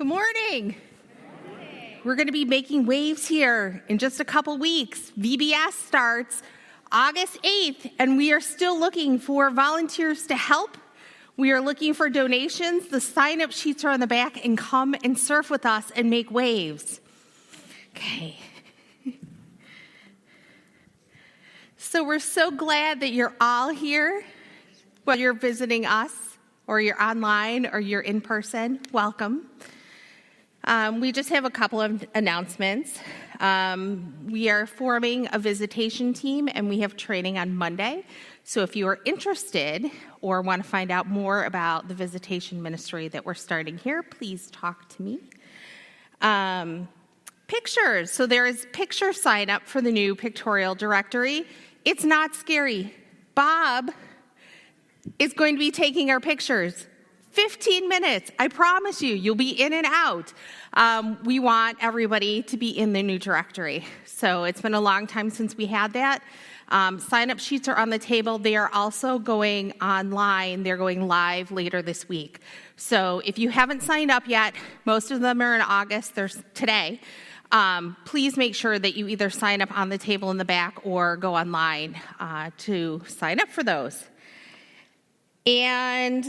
Good morning. We're going to be making waves here in just a couple weeks. VBS starts August 8th, and we are still looking for volunteers to help. We are looking for donations. The sign up sheets are on the back, and come and surf with us and make waves. Okay. So we're so glad that you're all here, whether you're visiting us or you're online or you're in person. Welcome. Um, we just have a couple of announcements. Um, we are forming a visitation team and we have training on Monday. So if you are interested or want to find out more about the visitation ministry that we're starting here, please talk to me. Um, pictures. So there is picture sign up for the new pictorial directory. It's not scary. Bob is going to be taking our pictures. 15 minutes. I promise you, you'll be in and out. Um, we want everybody to be in the new directory. So it's been a long time since we had that. Um, sign up sheets are on the table. They are also going online. They're going live later this week. So if you haven't signed up yet, most of them are in August. There's today um, please make sure that you either sign up on the table in the back or go online uh, to sign up for those. And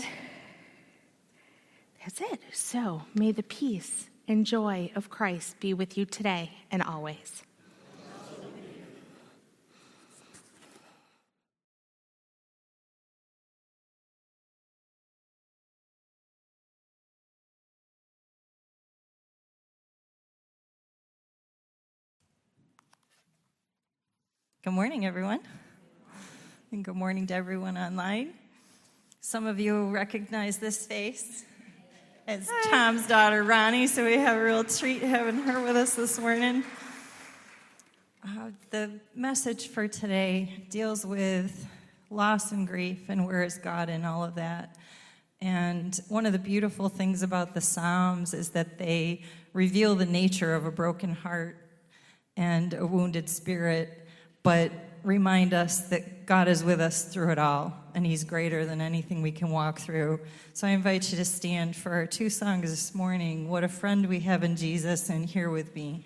that's it. So may the peace and joy of Christ be with you today and always. Good morning, everyone. And good morning to everyone online. Some of you recognize this face as Tom's daughter, Ronnie, so we have a real treat having her with us this morning. Uh, the message for today deals with loss and grief and where is God in all of that. And one of the beautiful things about the Psalms is that they reveal the nature of a broken heart and a wounded spirit but remind us that God is with us through it all, and He's greater than anything we can walk through. So I invite you to stand for our two songs this morning What a Friend We Have in Jesus, and Here with Me.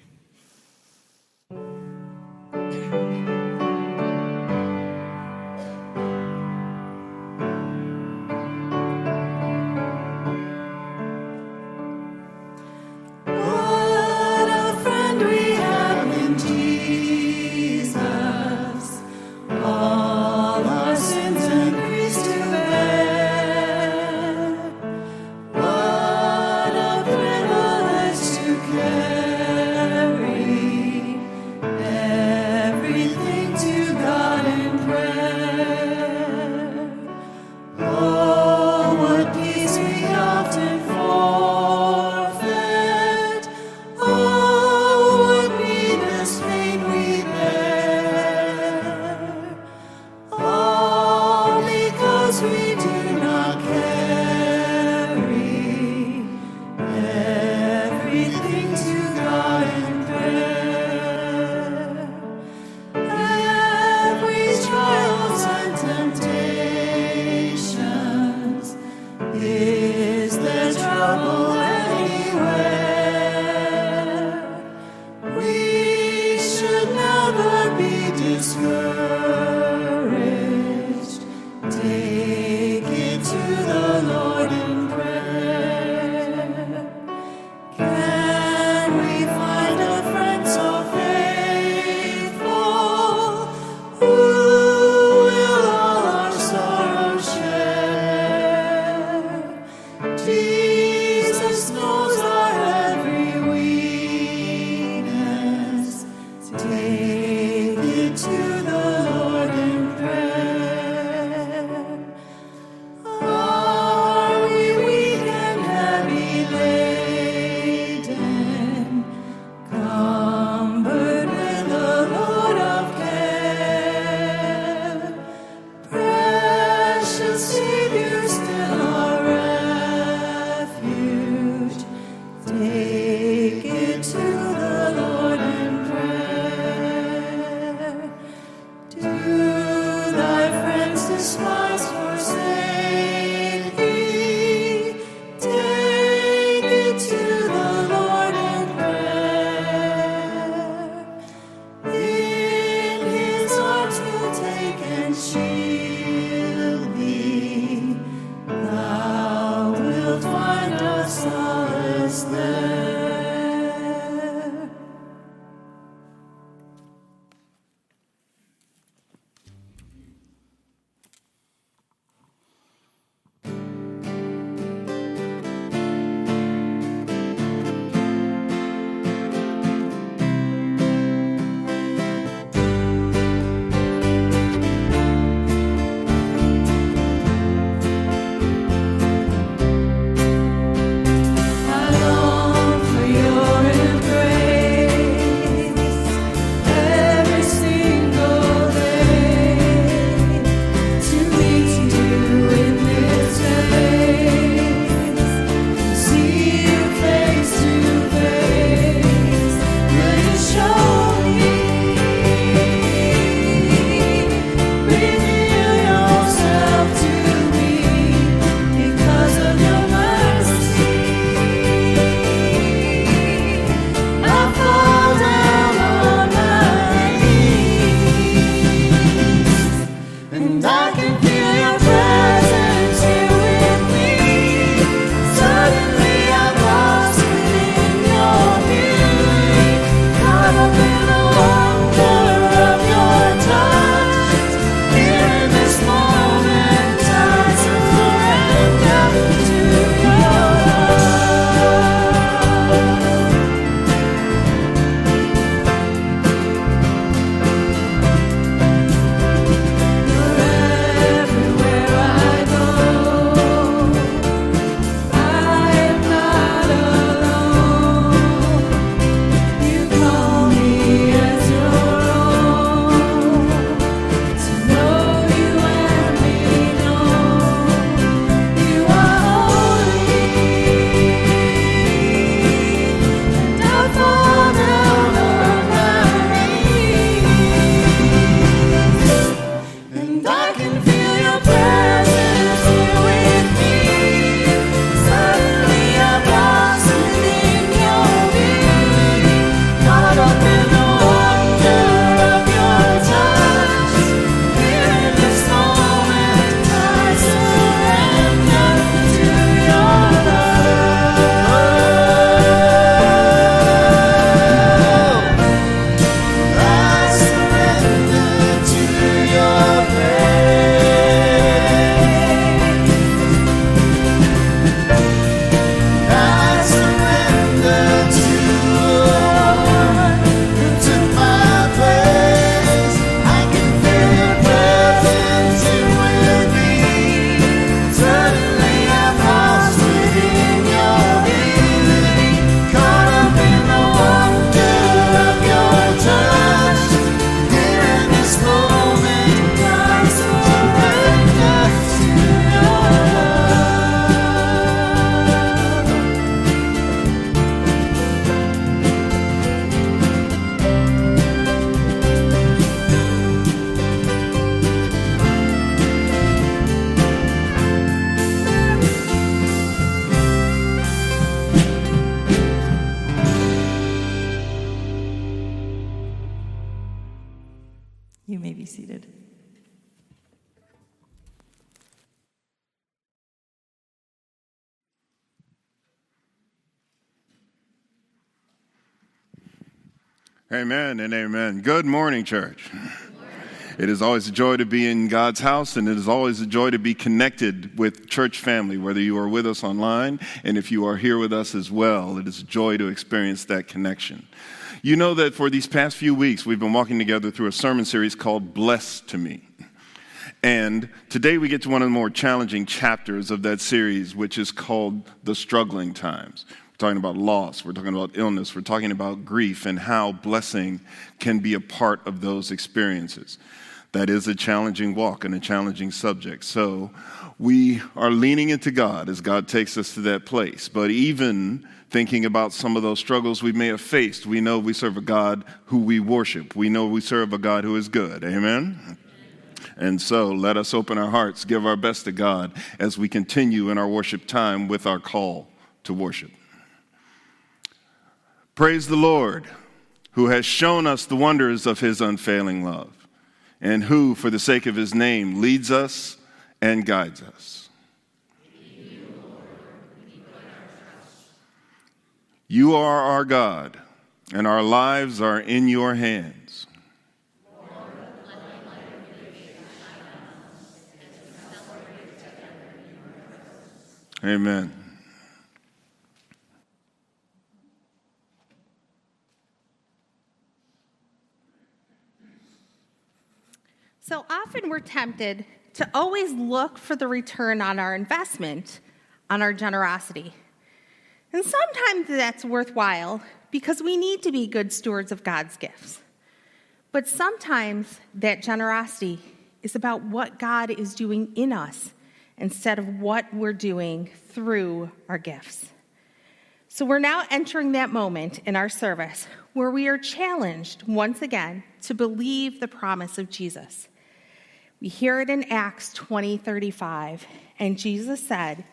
Amen and amen. Good morning, church. It is always a joy to be in God's house, and it is always a joy to be connected with church family, whether you are with us online and if you are here with us as well. It is a joy to experience that connection. You know that for these past few weeks, we've been walking together through a sermon series called Bless to Me. And today we get to one of the more challenging chapters of that series, which is called The Struggling Times. We're talking about loss, we're talking about illness, we're talking about grief, and how blessing can be a part of those experiences that is a challenging walk and a challenging subject. So we are leaning into God as God takes us to that place. But even thinking about some of those struggles we may have faced, we know we serve a God who we worship. We know we serve a God who is good. Amen? And so let us open our hearts, give our best to God as we continue in our worship time with our call to worship. Praise the Lord, who has shown us the wonders of his unfailing love and who, for the sake of his name, leads us and guides us. You are our God, and our lives are in your hands. Amen. So often we're tempted to always look for the return on our investment, on our generosity. And sometimes that's worthwhile because we need to be good stewards of God's gifts. But sometimes that generosity is about what God is doing in us instead of what we're doing through our gifts. So we're now entering that moment in our service where we are challenged once again to believe the promise of Jesus. We hear it in Acts 20 35, and Jesus said,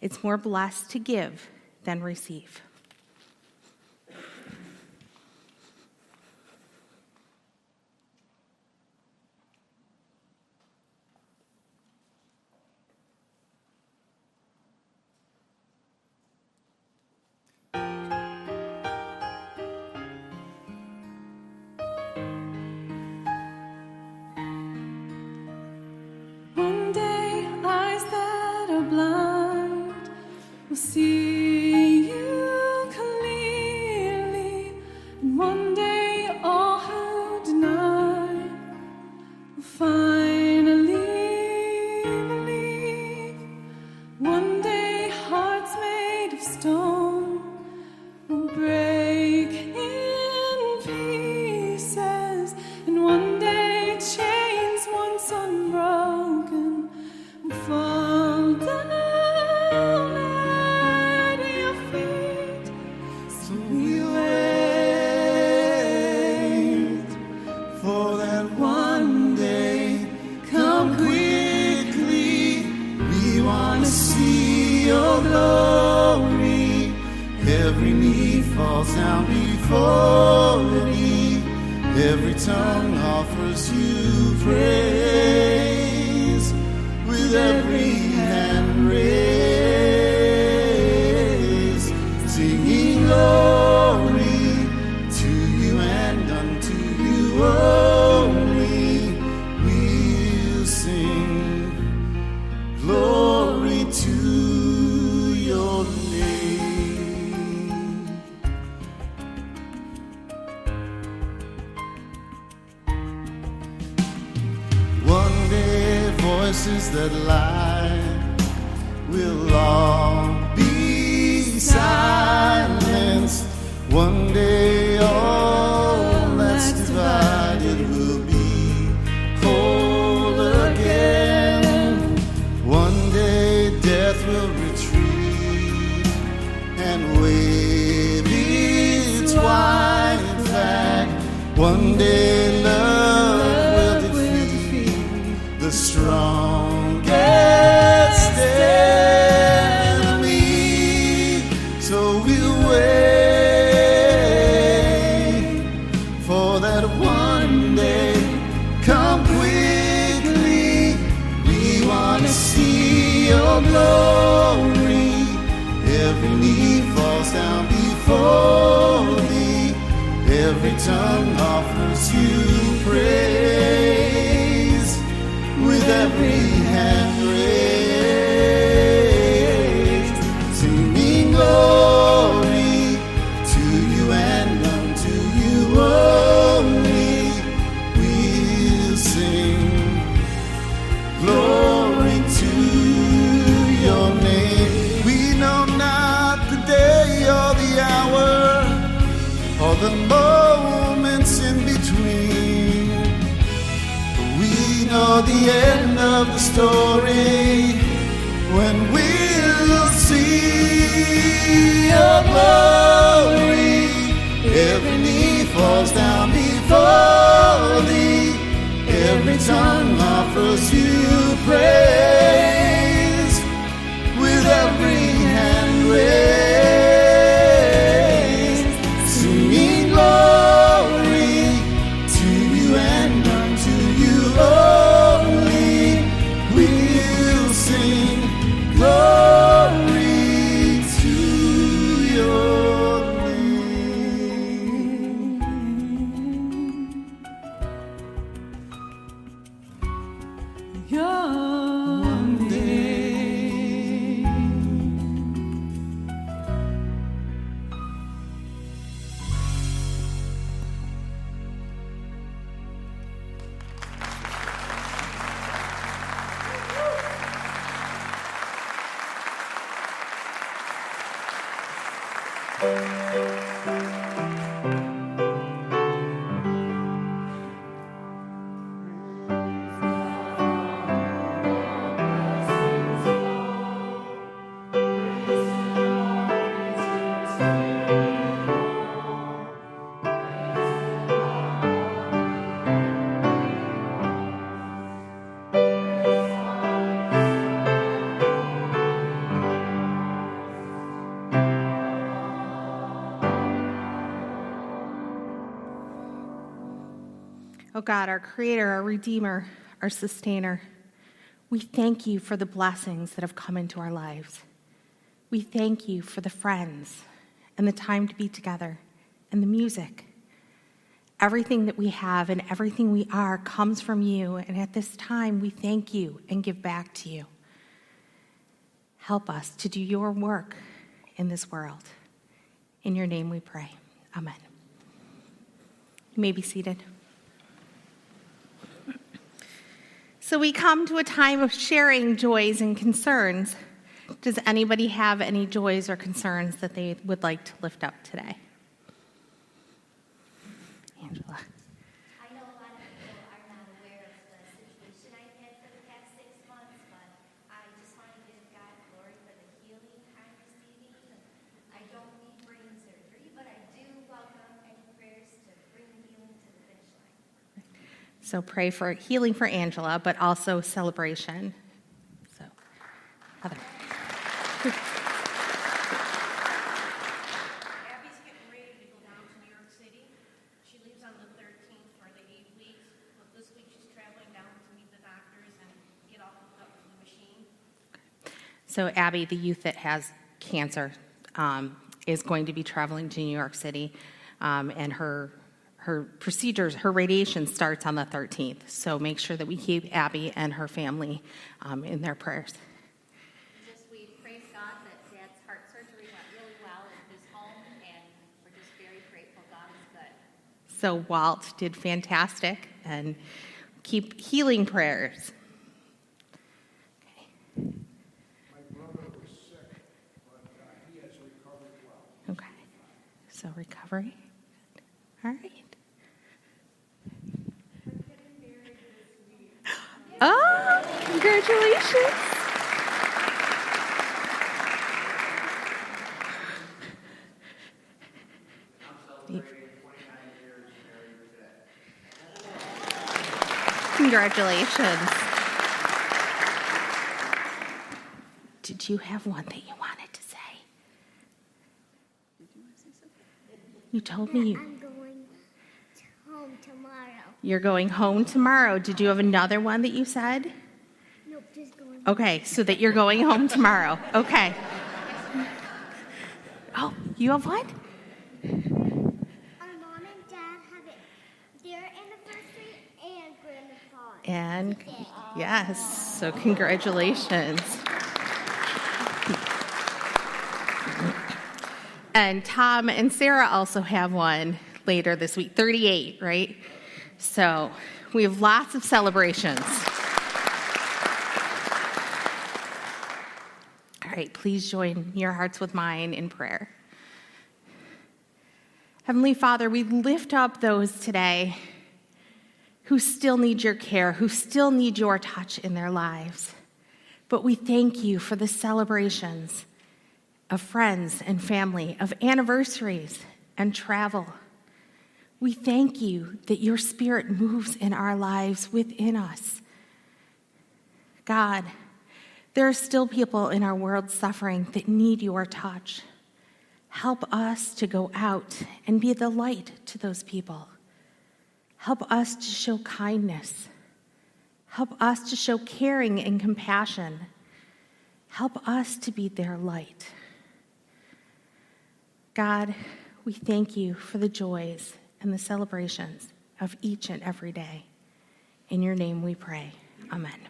It's more blessed to give than receive. That line will all be silence one day story when we'll see your glory. Every knee falls down before thee. Every tongue offers you praise Oh God, our Creator, our Redeemer, our Sustainer, we thank you for the blessings that have come into our lives. We thank you for the friends and the time to be together and the music. Everything that we have and everything we are comes from you, and at this time we thank you and give back to you. Help us to do your work in this world. In your name we pray. Amen. You may be seated. So we come to a time of sharing joys and concerns. Does anybody have any joys or concerns that they would like to lift up today? Angela. I know a lot of people are not aware of the situation I've had for the past six months, but I just want to give God glory for the healing I'm receiving. I don't need brain surgery, but I do welcome any prayers to bring healing to the finish line. So pray for healing for Angela, but also celebration. So, Heather. Abby's getting ready to go down to New York City. She leaves on the 13th for the eight weeks, but this week she's traveling down to meet the doctors and get all hooked up to the machine. So, Abby, the youth that has cancer, um, is going to be traveling to New York City, um, and her her procedures, her radiation starts on the 13th. So, make sure that we keep Abby and her family um, in their prayers. Just we praise God that Dad's heart surgery went really well in his home, and we're just very grateful God is good. So, Walt did fantastic, and keep healing prayers. Okay. My brother was sick, but uh, he has recovered well. Okay. So, recovery. All right. Oh, congratulations. Congratulations. Did you have one that you wanted to say? You told me you, I'm going home tomorrow. you're going home tomorrow. Did you have another one that you said? No, Nope, just going. Okay, so that you're going home tomorrow. Okay. Oh, you have what? Our mom and dad have it their anniversary and. And yes, so congratulations. And Tom and Sarah also have one later this week, 38, right? So we have lots of celebrations. Please join your hearts with mine in prayer. Heavenly Father, we lift up those today who still need your care, who still need your touch in their lives. But we thank you for the celebrations of friends and family, of anniversaries and travel. We thank you that your spirit moves in our lives within us. God, there are still people in our world suffering that need your touch. Help us to go out and be the light to those people. Help us to show kindness. Help us to show caring and compassion. Help us to be their light. God, we thank you for the joys and the celebrations of each and every day. In your name we pray. Amen.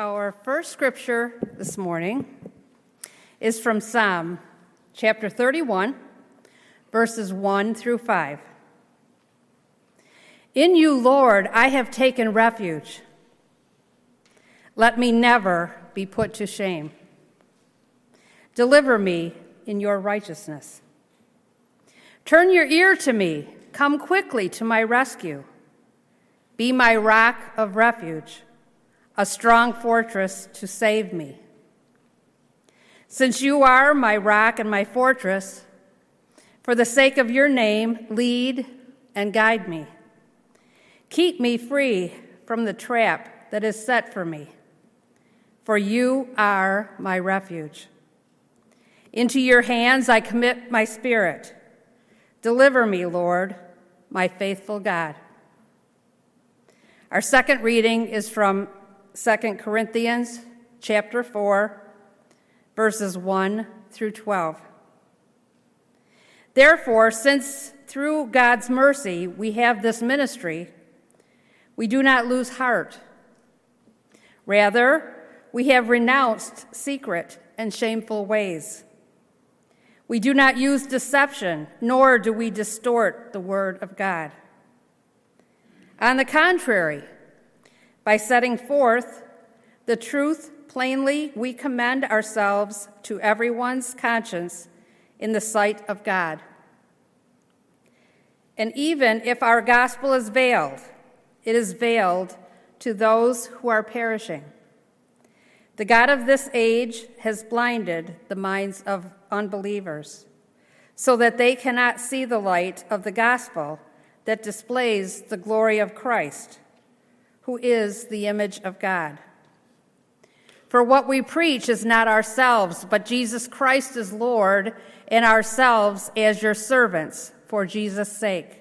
Our first scripture this morning is from Psalm chapter 31, verses 1 through 5. In you, Lord, I have taken refuge. Let me never be put to shame. Deliver me in your righteousness. Turn your ear to me. Come quickly to my rescue. Be my rock of refuge, a strong fortress to save me. Since you are my rock and my fortress, for the sake of your name, lead and guide me. Keep me free from the trap that is set for me, for you are my refuge. Into your hands I commit my spirit. Deliver me, Lord, my faithful God. Our second reading is from 2 Corinthians chapter 4 verses 1 through 12. Therefore, since through God's mercy we have this ministry, we do not lose heart. Rather, we have renounced secret and shameful ways. We do not use deception, nor do we distort the word of God. On the contrary, by setting forth the truth plainly, we commend ourselves to everyone's conscience in the sight of God. And even if our gospel is veiled, it is veiled to those who are perishing. The God of this age has blinded the minds of unbelievers so that they cannot see the light of the gospel that displays the glory of Christ, who is the image of God. For what we preach is not ourselves, but Jesus Christ is Lord, and ourselves as your servants for Jesus' sake.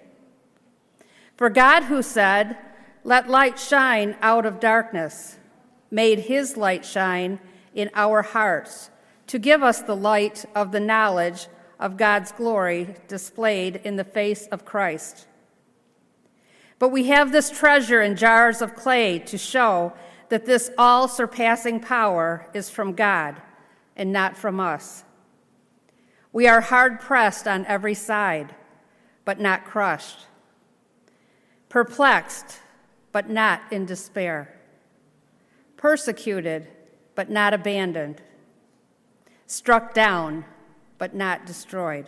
For God, who said, Let light shine out of darkness, made his light shine in our hearts to give us the light of the knowledge of God's glory displayed in the face of Christ. But we have this treasure in jars of clay to show that this all surpassing power is from God and not from us. We are hard pressed on every side, but not crushed, perplexed, but not in despair, persecuted, but not abandoned, struck down, but not destroyed.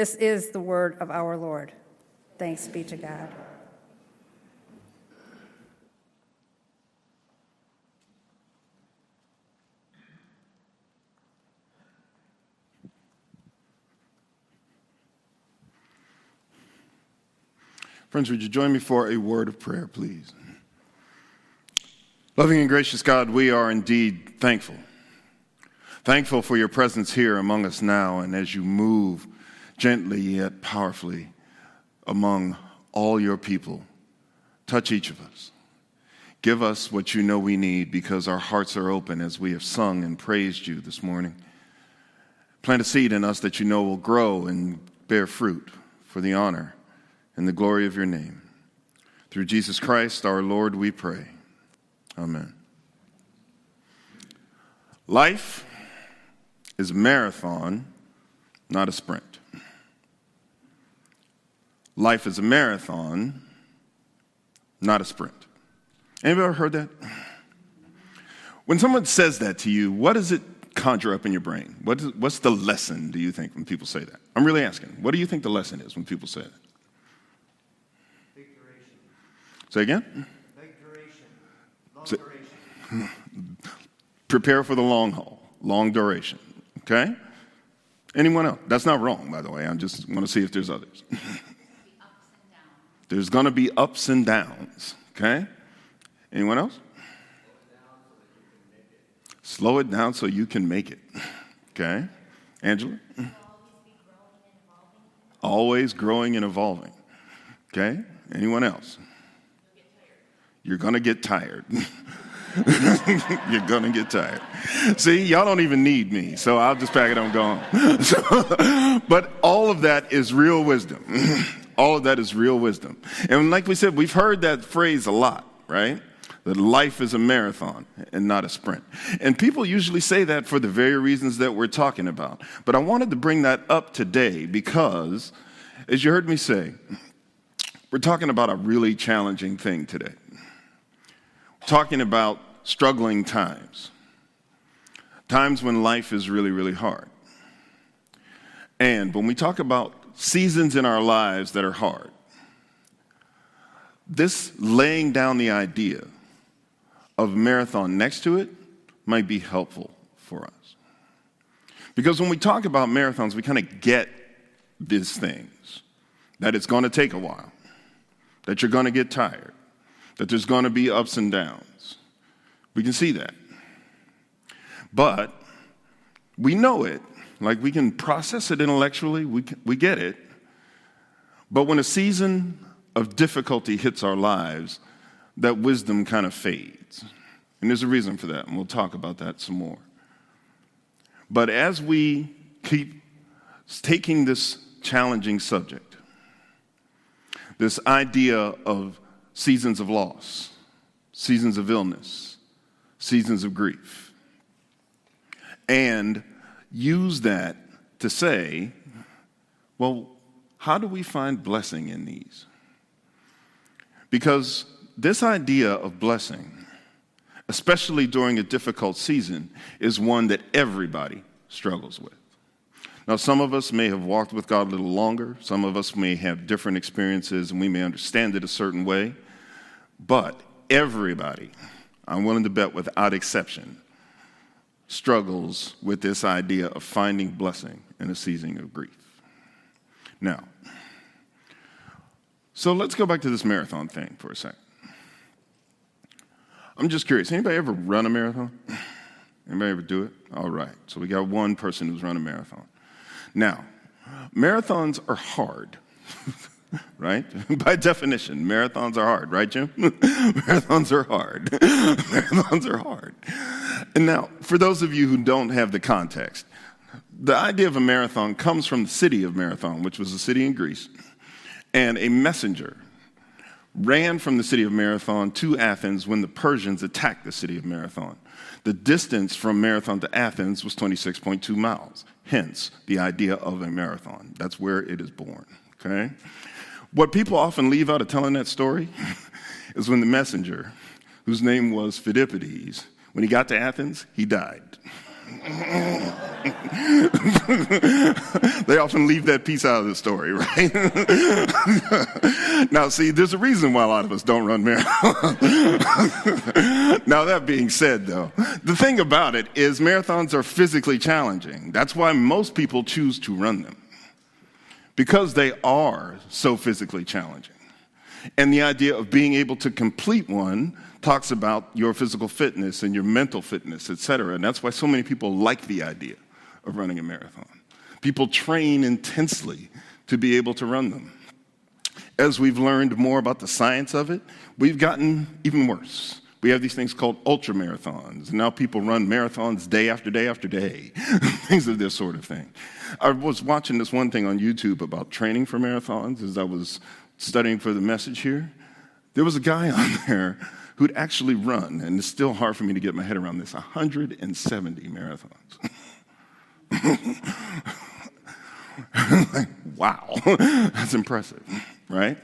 This is the word of our Lord. Thanks be to God. Friends, would you join me for a word of prayer, please? Loving and gracious God, we are indeed thankful. Thankful for your presence here among us now, and as you move gently yet powerfully among all your people, touch each of us. Give us what you know we need because our hearts are open as we have sung and praised you this morning. Plant a seed in us that you know will grow and bear fruit for the honor and the glory of your name. Through Jesus Christ our Lord, we pray. Amen. Life is a marathon, not a sprint. Life is a marathon, not a sprint. Anybody ever heard that? When someone says that to you, what does it conjure up in your brain? What is, what's the lesson, do you think, when people say that? I'm really asking. What do you think the lesson is when people say that? Big duration. Say again? Big duration. Long Say- duration. Prepare for the long haul, long duration. Okay? Anyone else? That's not wrong, by the way. I just want to see if there's others. there's going to be ups and downs. Okay? Anyone else? Slow it down so you can make it. Okay? Angela? Always growing and evolving. Okay? Anyone else? You're going to get tired. You're to get tired. See, y'all don't even need me, so I'll just pack it on. So, but all of that is real wisdom. all of that is real wisdom. And like we said, we've heard that phrase a lot, right? That life is a marathon and not a sprint. And people usually say that for the very reasons that we're talking about. But I wanted to bring that up today because, as you heard me say, we're talking about a really challenging thing today. Talking about struggling times, times when life is really, really hard. And when we talk about seasons in our lives that are hard, this laying down the idea of marathon next to it might be helpful for us. Because when we talk about marathons, we kind of get these things that it's going to take a while, that you're going to get tired, that there's going to be ups and downs. We can see that. But we know it, like we can process it intellectually, we, can, we get it. But when a season of difficulty hits our lives, that wisdom kind of fades. And there's a reason for that, and we'll talk about that some more. But as we keep taking this challenging subject, this idea of seasons of loss, seasons of illness, seasons of grief, and use that to say, well, how do we find blessing in these? Because this idea of blessing, especially during a difficult season, is one that everybody struggles with. Now, some of us may have walked with God a little longer, some of us may have different experiences, and we may understand it a certain way, but everybody, I'm willing to bet without exception, struggles with this idea of finding blessing in a season of grief. Now, so let's go back to this marathon thing for a second. I'm just curious. Anybody ever run a marathon? Anybody ever do it? All right. So we got one person who's run a marathon. Now, marathons are hard, right? By definition, marathons are hard, right, Jim? marathons are hard. marathons are hard. And now, for those of you who don't have the context, the idea of a marathon comes from the city of Marathon, which was a city in Greece, and a messenger ran from the city of Marathon to Athens when the Persians attacked the city of Marathon. The distance from Marathon to Athens was 26.2 miles, hence the idea of a marathon. That's where it is born, okay? What people often leave out of telling that story is when the messenger, whose name was Phidippides, when he got to Athens, he died. they often leave that piece out of the story, right? now, see, there's a reason why a lot of us don't run marathons. now, that being said, though, the thing about it is marathons are physically challenging. That's why most people choose to run them, because they are so physically challenging. And the idea of being able to complete one talks about your physical fitness and your mental fitness, et cetera. And that's why so many people like the idea of running a marathon. People train intensely to be able to run them. As we've learned more about the science of it, we've gotten even worse. We have these things called ultra marathons, and now people run marathons day after day after day, things of this sort of thing. I was watching this one thing on YouTube about training for marathons as I was studying for the message here. There was a guy on there who'd actually run, and it's still hard for me to get my head around this 170 marathons. wow, that's impressive, right?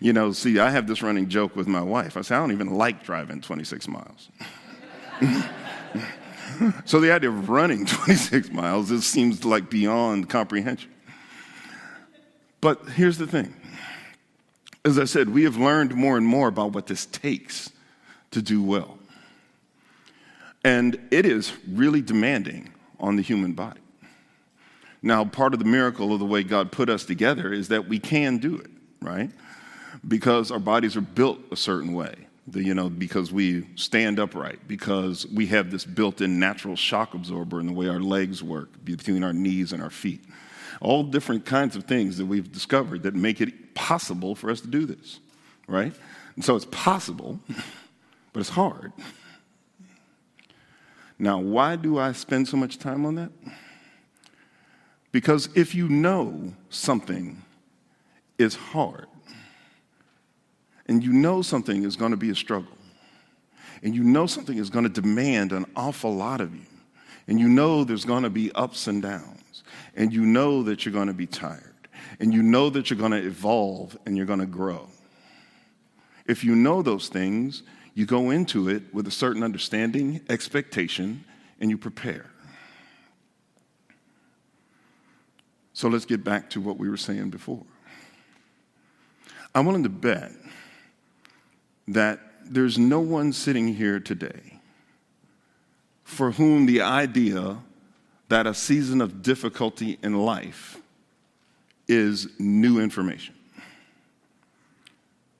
You know, see, I have this running joke with my wife. I say, I don't even like driving 26 miles. so the idea of running 26 miles, it seems like beyond comprehension. But here's the thing. As I said, we have learned more and more about what this takes to do well. And it is really demanding on the human body. Now, part of the miracle of the way God put us together is that we can do it, right? Because our bodies are built a certain way. The, you know, because we stand upright, because we have this built in natural shock absorber in the way our legs work between our knees and our feet. All different kinds of things that we've discovered that make it possible for us to do this, right? And so it's possible, but it's hard. Now, why do I spend so much time on that? Because if you know something is hard, and you know something is going to be a struggle, and you know something is going to demand an awful lot of you, and you know there's going to be ups and downs, and you know that you're going to be tired, and you know that you're going to evolve and you're going to grow. If you know those things, you go into it with a certain understanding, expectation, and you prepare. So let's get back to what we were saying before. I'm willing to bet that there's no one sitting here today for whom the idea that a season of difficulty in life is new information.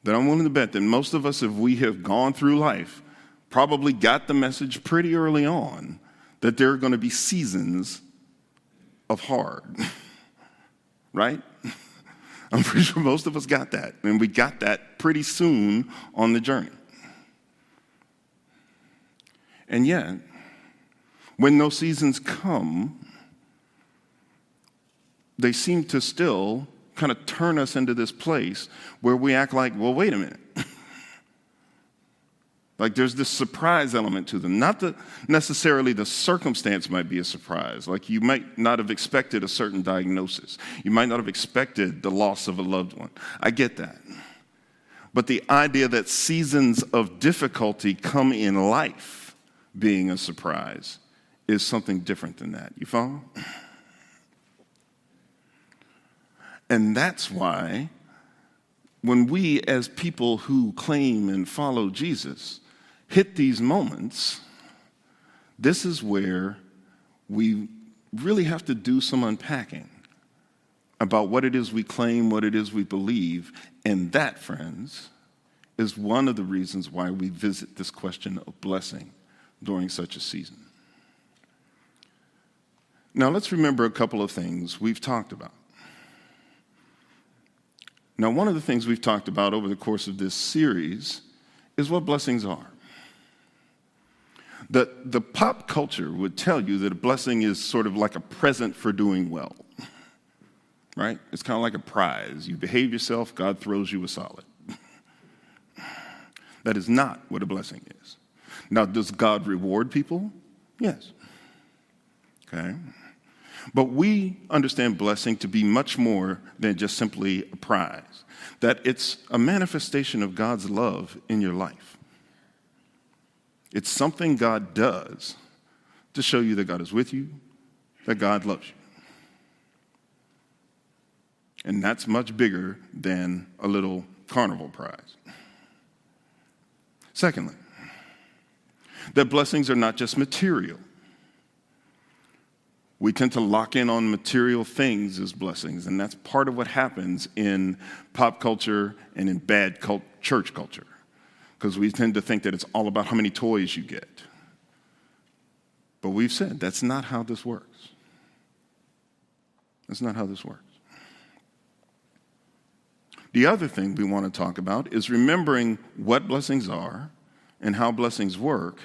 That I'm willing to bet that most of us, if we have gone through life, probably got the message pretty early on that there are going to be seasons of hard. right? I'm pretty sure most of us got that. And we got that pretty soon on the journey. And yet, when those seasons come, they seem to still kind of turn us into this place where we act like, well, wait a minute. Like there's this surprise element to them. Not that necessarily the circumstance might be a surprise. Like you might not have expected a certain diagnosis. You might not have expected the loss of a loved one. I get that. But the idea that seasons of difficulty come in life being a surprise is something different than that. You follow? And that's why when we, as people who claim and follow Jesus, hit these moments, this is where we really have to do some unpacking about what it is we claim, what it is we believe. And that, friends, is one of the reasons why we visit this question of blessing during such a season. Now, let's remember a couple of things we've talked about. Now, one of the things we've talked about over the course of this series is what blessings are. The, the pop culture would tell you that a blessing is sort of like a present for doing well, right? It's kind of like a prize. You behave yourself, God throws you a solid. That is not what a blessing is. Now, does God reward people? Yes. Okay. But we understand blessing to be much more than just simply a prize, that it's a manifestation of God's love in your life. It's something God does to show you that God is with you, that God loves you. And that's much bigger than a little carnival prize. Secondly, that blessings are not just material. We tend to lock in on material things as blessings, and that's part of what happens in pop culture and in bad cult- church culture, because we tend to think that it's all about how many toys you get. But we've said that's not how this works. That's not how this works. The other thing we want to talk about is remembering what blessings are and how blessings work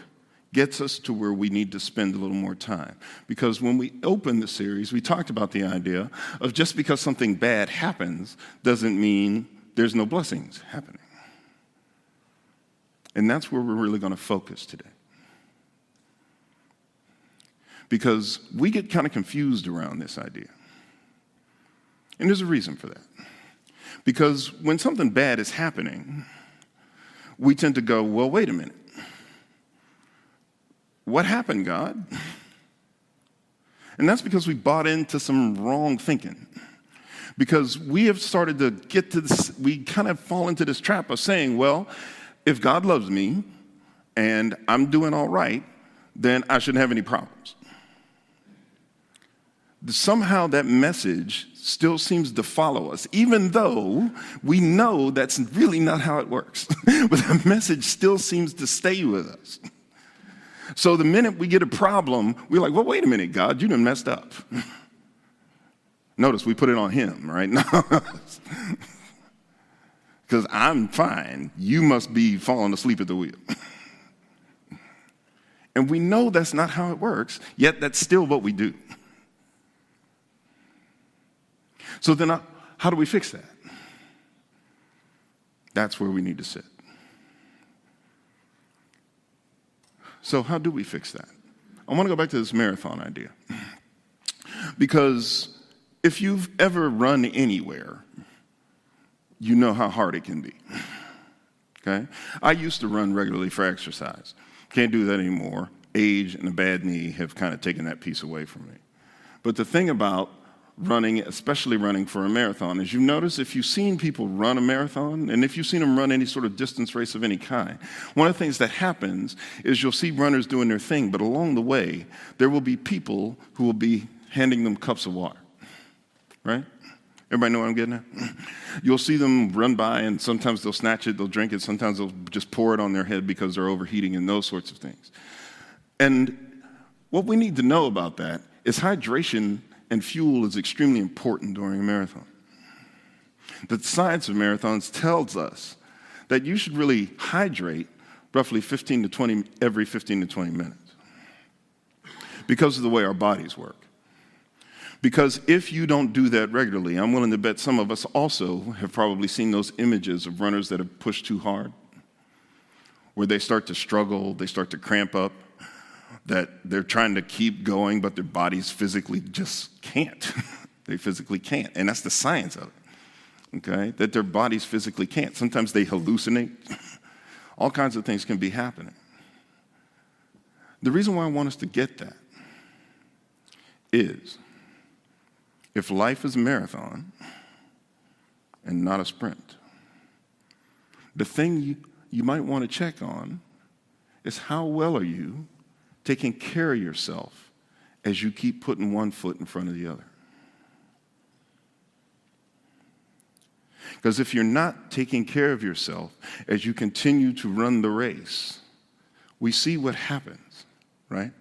gets us to where we need to spend a little more time. Because when we opened the series, we talked about the idea of just because something bad happens doesn't mean there's no blessings happening. And that's where we're really going to focus today. Because we get kind of confused around this idea. And there's a reason for that. Because when something bad is happening, we tend to go, well, wait a minute. What happened, God? And that's because we bought into some wrong thinking. Because we have started to get to this, we kind of fall into this trap of saying, well, if God loves me and I'm doing all right, then I shouldn't have any problems. Somehow that message still seems to follow us, even though we know that's really not how it works. but that message still seems to stay with us. So the minute we get a problem, we're like, well, wait a minute, God, you done messed up. Notice we put it on him, right? Because I'm fine. You must be falling asleep at the wheel. and we know that's not how it works, yet that's still what we do. So then, how do we fix that? That's where we need to sit. So, how do we fix that? I want to go back to this marathon idea. Because if you've ever run anywhere, you know how hard it can be. Okay? I used to run regularly for exercise. Can't do that anymore. Age and a bad knee have kind of taken that piece away from me. But the thing about running, especially running for a marathon, is you notice if you've seen people run a marathon, and if you've seen them run any sort of distance race of any kind, one of the things that happens is you'll see runners doing their thing, but along the way, there will be people who will be handing them cups of water. Right? Everybody know what I'm getting at? You'll see them run by, and sometimes they'll snatch it, they'll drink it, sometimes they'll just pour it on their head because they're overheating and those sorts of things. And what we need to know about that is hydration and fuel is extremely important during a marathon. The science of marathons tells us that you should really hydrate roughly 15 to 20 every 15 to 20 minutes because of the way our bodies work. Because if you don't do that regularly, I'm willing to bet some of us also have probably seen those images of runners that have pushed too hard, where they start to struggle, they start to cramp up, that they're trying to keep going, but their bodies physically just can't. they physically can't. And that's the science of it, okay? That their bodies physically can't. Sometimes they hallucinate. All kinds of things can be happening. The reason why I want us to get that is if life is a marathon and not a sprint, the thing you, you might want to check on is how well are you taking care of yourself as you keep putting one foot in front of the other. Because if you're not taking care of yourself as you continue to run the race, we see what happens, right?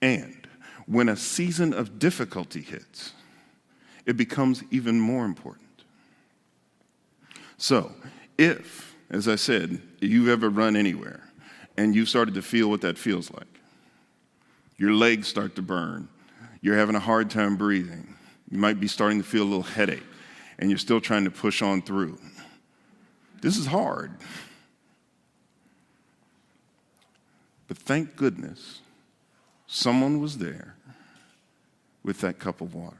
And when a season of difficulty hits, it becomes even more important. So, if, as I said, you've ever run anywhere and you started to feel what that feels like. Your legs start to burn. You're having a hard time breathing. You might be starting to feel a little headache, and you're still trying to push on through. This is hard. But thank goodness, someone was there with that cup of water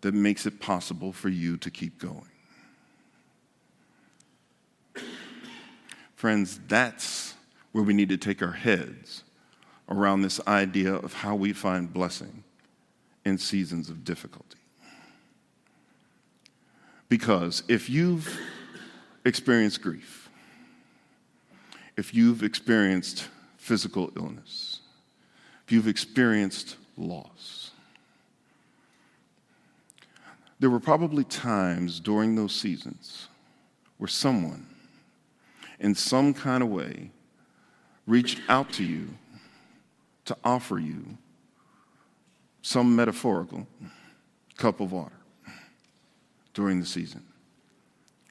that makes it possible for you to keep going. Friends, that's where we need to take our heads around this idea of how we find blessing in seasons of difficulty. Because if you've experienced grief, if you've experienced physical illness, if you've experienced loss, there were probably times during those seasons where someone, in some kind of way, reached out to you to offer you some metaphorical cup of water during the season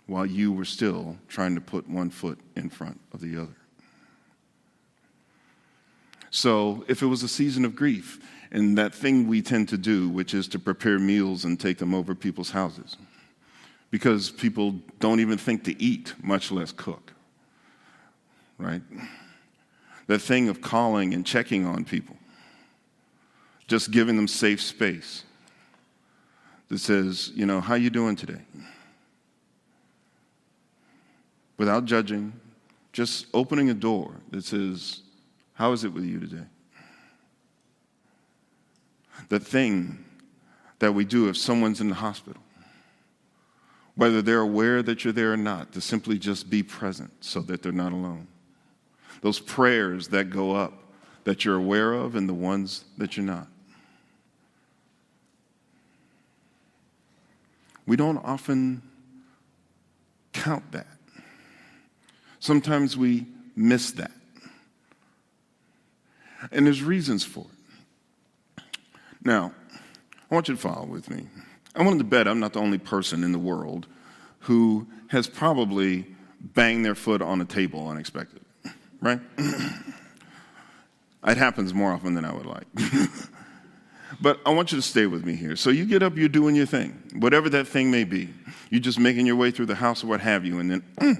while you were still trying to put one foot in front of the other. So, if it was a season of grief, and that thing we tend to do, which is to prepare meals and take them over people's houses, because people don't even think to eat, much less cook, right? That thing of calling and checking on people, just giving them safe space that says, you know, how you doing today? Without judging, just opening a door that says, how is it with you today? The thing that we do if someone's in the hospital, whether they're aware that you're there or not, to simply just be present so that they're not alone. Those prayers that go up that you're aware of and the ones that you're not. We don't often count that. Sometimes we miss that. And there's reasons for it. Now, I want you to follow with me. I wanted to bet I'm not the only person in the world who has probably banged their foot on a table unexpectedly, right? it happens more often than I would like. but I want you to stay with me here. So you get up, you're doing your thing, whatever that thing may be. You're just making your way through the house or what have you, and then,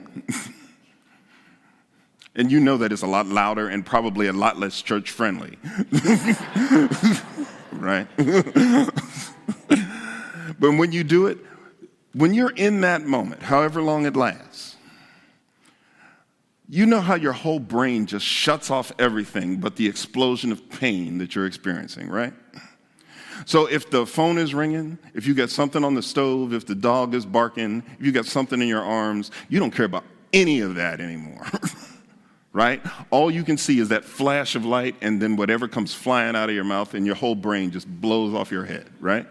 and you know that it's a lot louder and probably a lot less church friendly. right? but when you do it, when you're in that moment, however long it lasts, you know how your whole brain just shuts off everything but the explosion of pain that you're experiencing, right? So if the phone is ringing, if you got something on the stove, if the dog is barking, if you got something in your arms, you don't care about any of that anymore. right? All you can see is that flash of light and then whatever comes flying out of your mouth and your whole brain just blows off your head, right?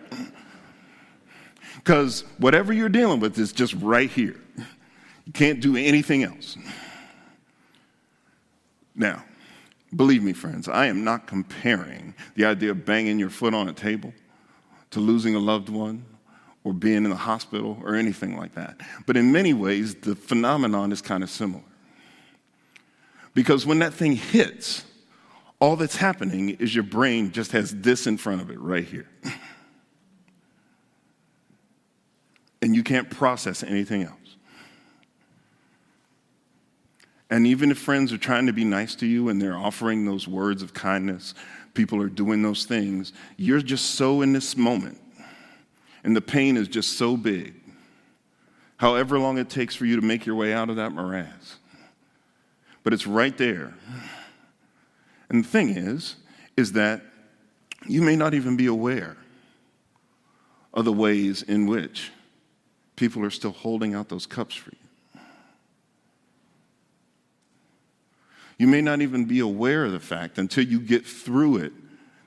Because whatever you're dealing with is just right here. You can't do anything else. Now, believe me, friends, I am not comparing the idea of banging your foot on a table to losing a loved one or being in the hospital or anything like that. But in many ways, the phenomenon is kind of similar. Because when that thing hits, all that's happening is your brain just has this in front of it right here. and you can't process anything else. And even if friends are trying to be nice to you and they're offering those words of kindness, people are doing those things, you're just so in this moment. And the pain is just so big. However long it takes for you to make your way out of that morass. But it's right there. And the thing is, is that you may not even be aware of the ways in which people are still holding out those cups for you. You may not even be aware of the fact until you get through it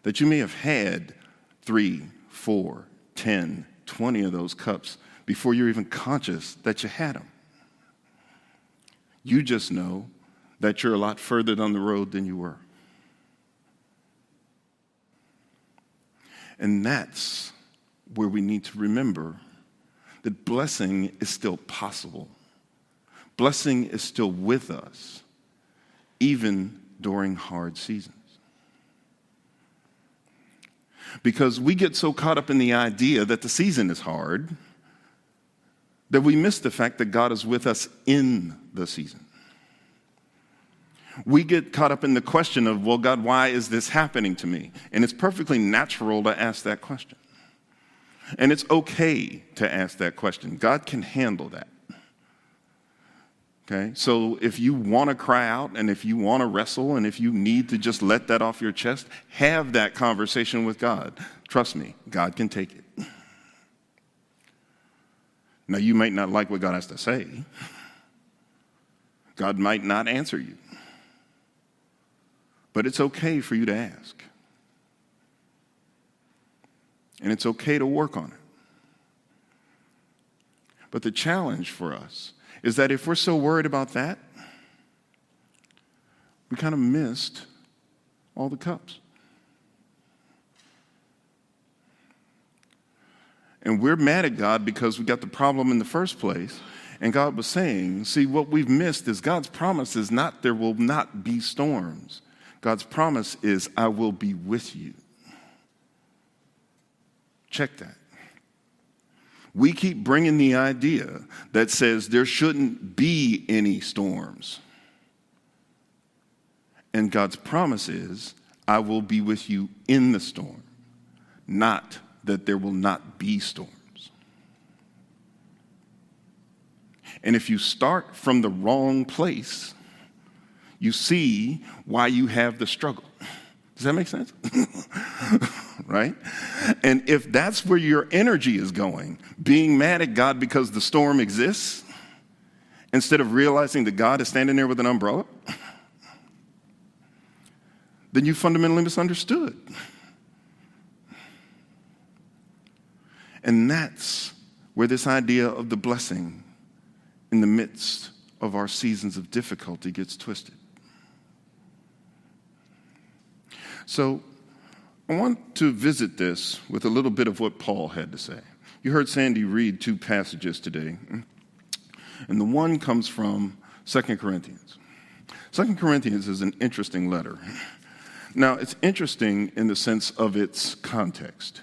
that you may have had three, four, ten, twenty of those cups before you're even conscious that you had them. You just know that you're a lot further down the road than you were. And that's where we need to remember that blessing is still possible. Blessing is still with us, even during hard seasons. Because we get so caught up in the idea that the season is hard that we miss the fact that God is with us in the season. We get caught up in the question of, well, God, why is this happening to me? And it's perfectly natural to ask that question. And it's okay to ask that question. God can handle that. Okay? So if you want to cry out and if you want to wrestle and if you need to just let that off your chest, have that conversation with God. Trust me, God can take it. Now, you might not like what God has to say, God might not answer you. But it's okay for you to ask. And it's okay to work on it. But the challenge for us is that if we're so worried about that, we kind of missed all the cups. And we're mad at God because we got the problem in the first place. And God was saying, see, what we've missed is God's promise is not there will not be storms. God's promise is, I will be with you. Check that. We keep bringing the idea that says there shouldn't be any storms. And God's promise is, I will be with you in the storm, not that there will not be storms. And if you start from the wrong place, you see why you have the struggle. Does that make sense? right? And if that's where your energy is going, being mad at God because the storm exists, instead of realizing that God is standing there with an umbrella, then you fundamentally misunderstood. And that's where this idea of the blessing in the midst of our seasons of difficulty gets twisted. So, I want to visit this with a little bit of what Paul had to say. You heard Sandy read two passages today, and the one comes from 2 Corinthians. 2 Corinthians is an interesting letter. Now, it's interesting in the sense of its context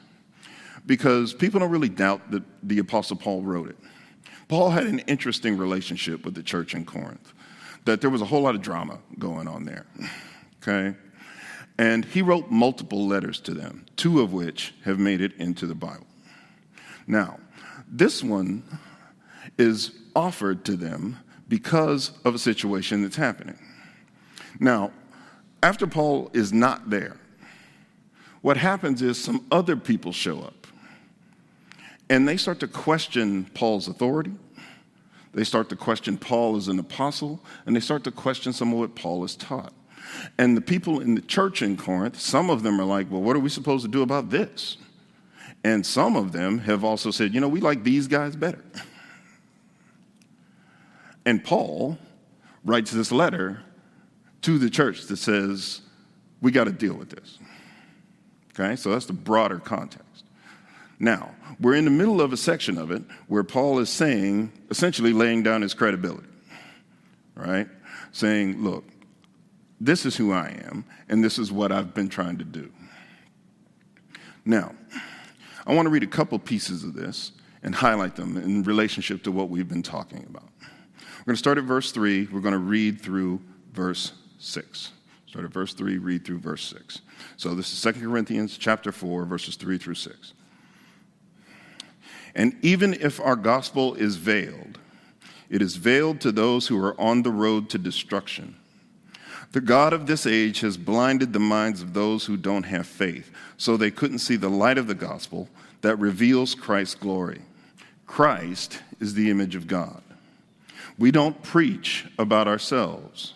because people don't really doubt that the Apostle Paul wrote it. Paul had an interesting relationship with the church in Corinth, that there was a whole lot of drama going on there. Okay? And he wrote multiple letters to them, two of which have made it into the Bible. Now, this one is offered to them because of a situation that's happening. Now, after Paul is not there, what happens is some other people show up and they start to question Paul's authority. They start to question Paul as an apostle, and they start to question some of what Paul has taught. And the people in the church in Corinth, some of them are like, well, what are we supposed to do about this? And some of them have also said, you know, we like these guys better. And Paul writes this letter to the church that says, we got to deal with this. Okay, so that's the broader context. Now, we're in the middle of a section of it where Paul is saying, essentially laying down his credibility, right? Saying, look, this is who I am, and this is what I've been trying to do. Now, I want to read a couple pieces of this and highlight them in relationship to what we've been talking about. We're going to start at verse 3. We're going to read through verse 6. Start at verse 3, read through verse 6. So this is 2 Corinthians chapter 4, verses 3 through 6. And even if our gospel is veiled, it is veiled to those who are on the road to destruction. The God of this age has blinded the minds of those who don't have faith, so they couldn't see the light of the gospel that reveals Christ's glory. Christ is the image of God. We don't preach about ourselves.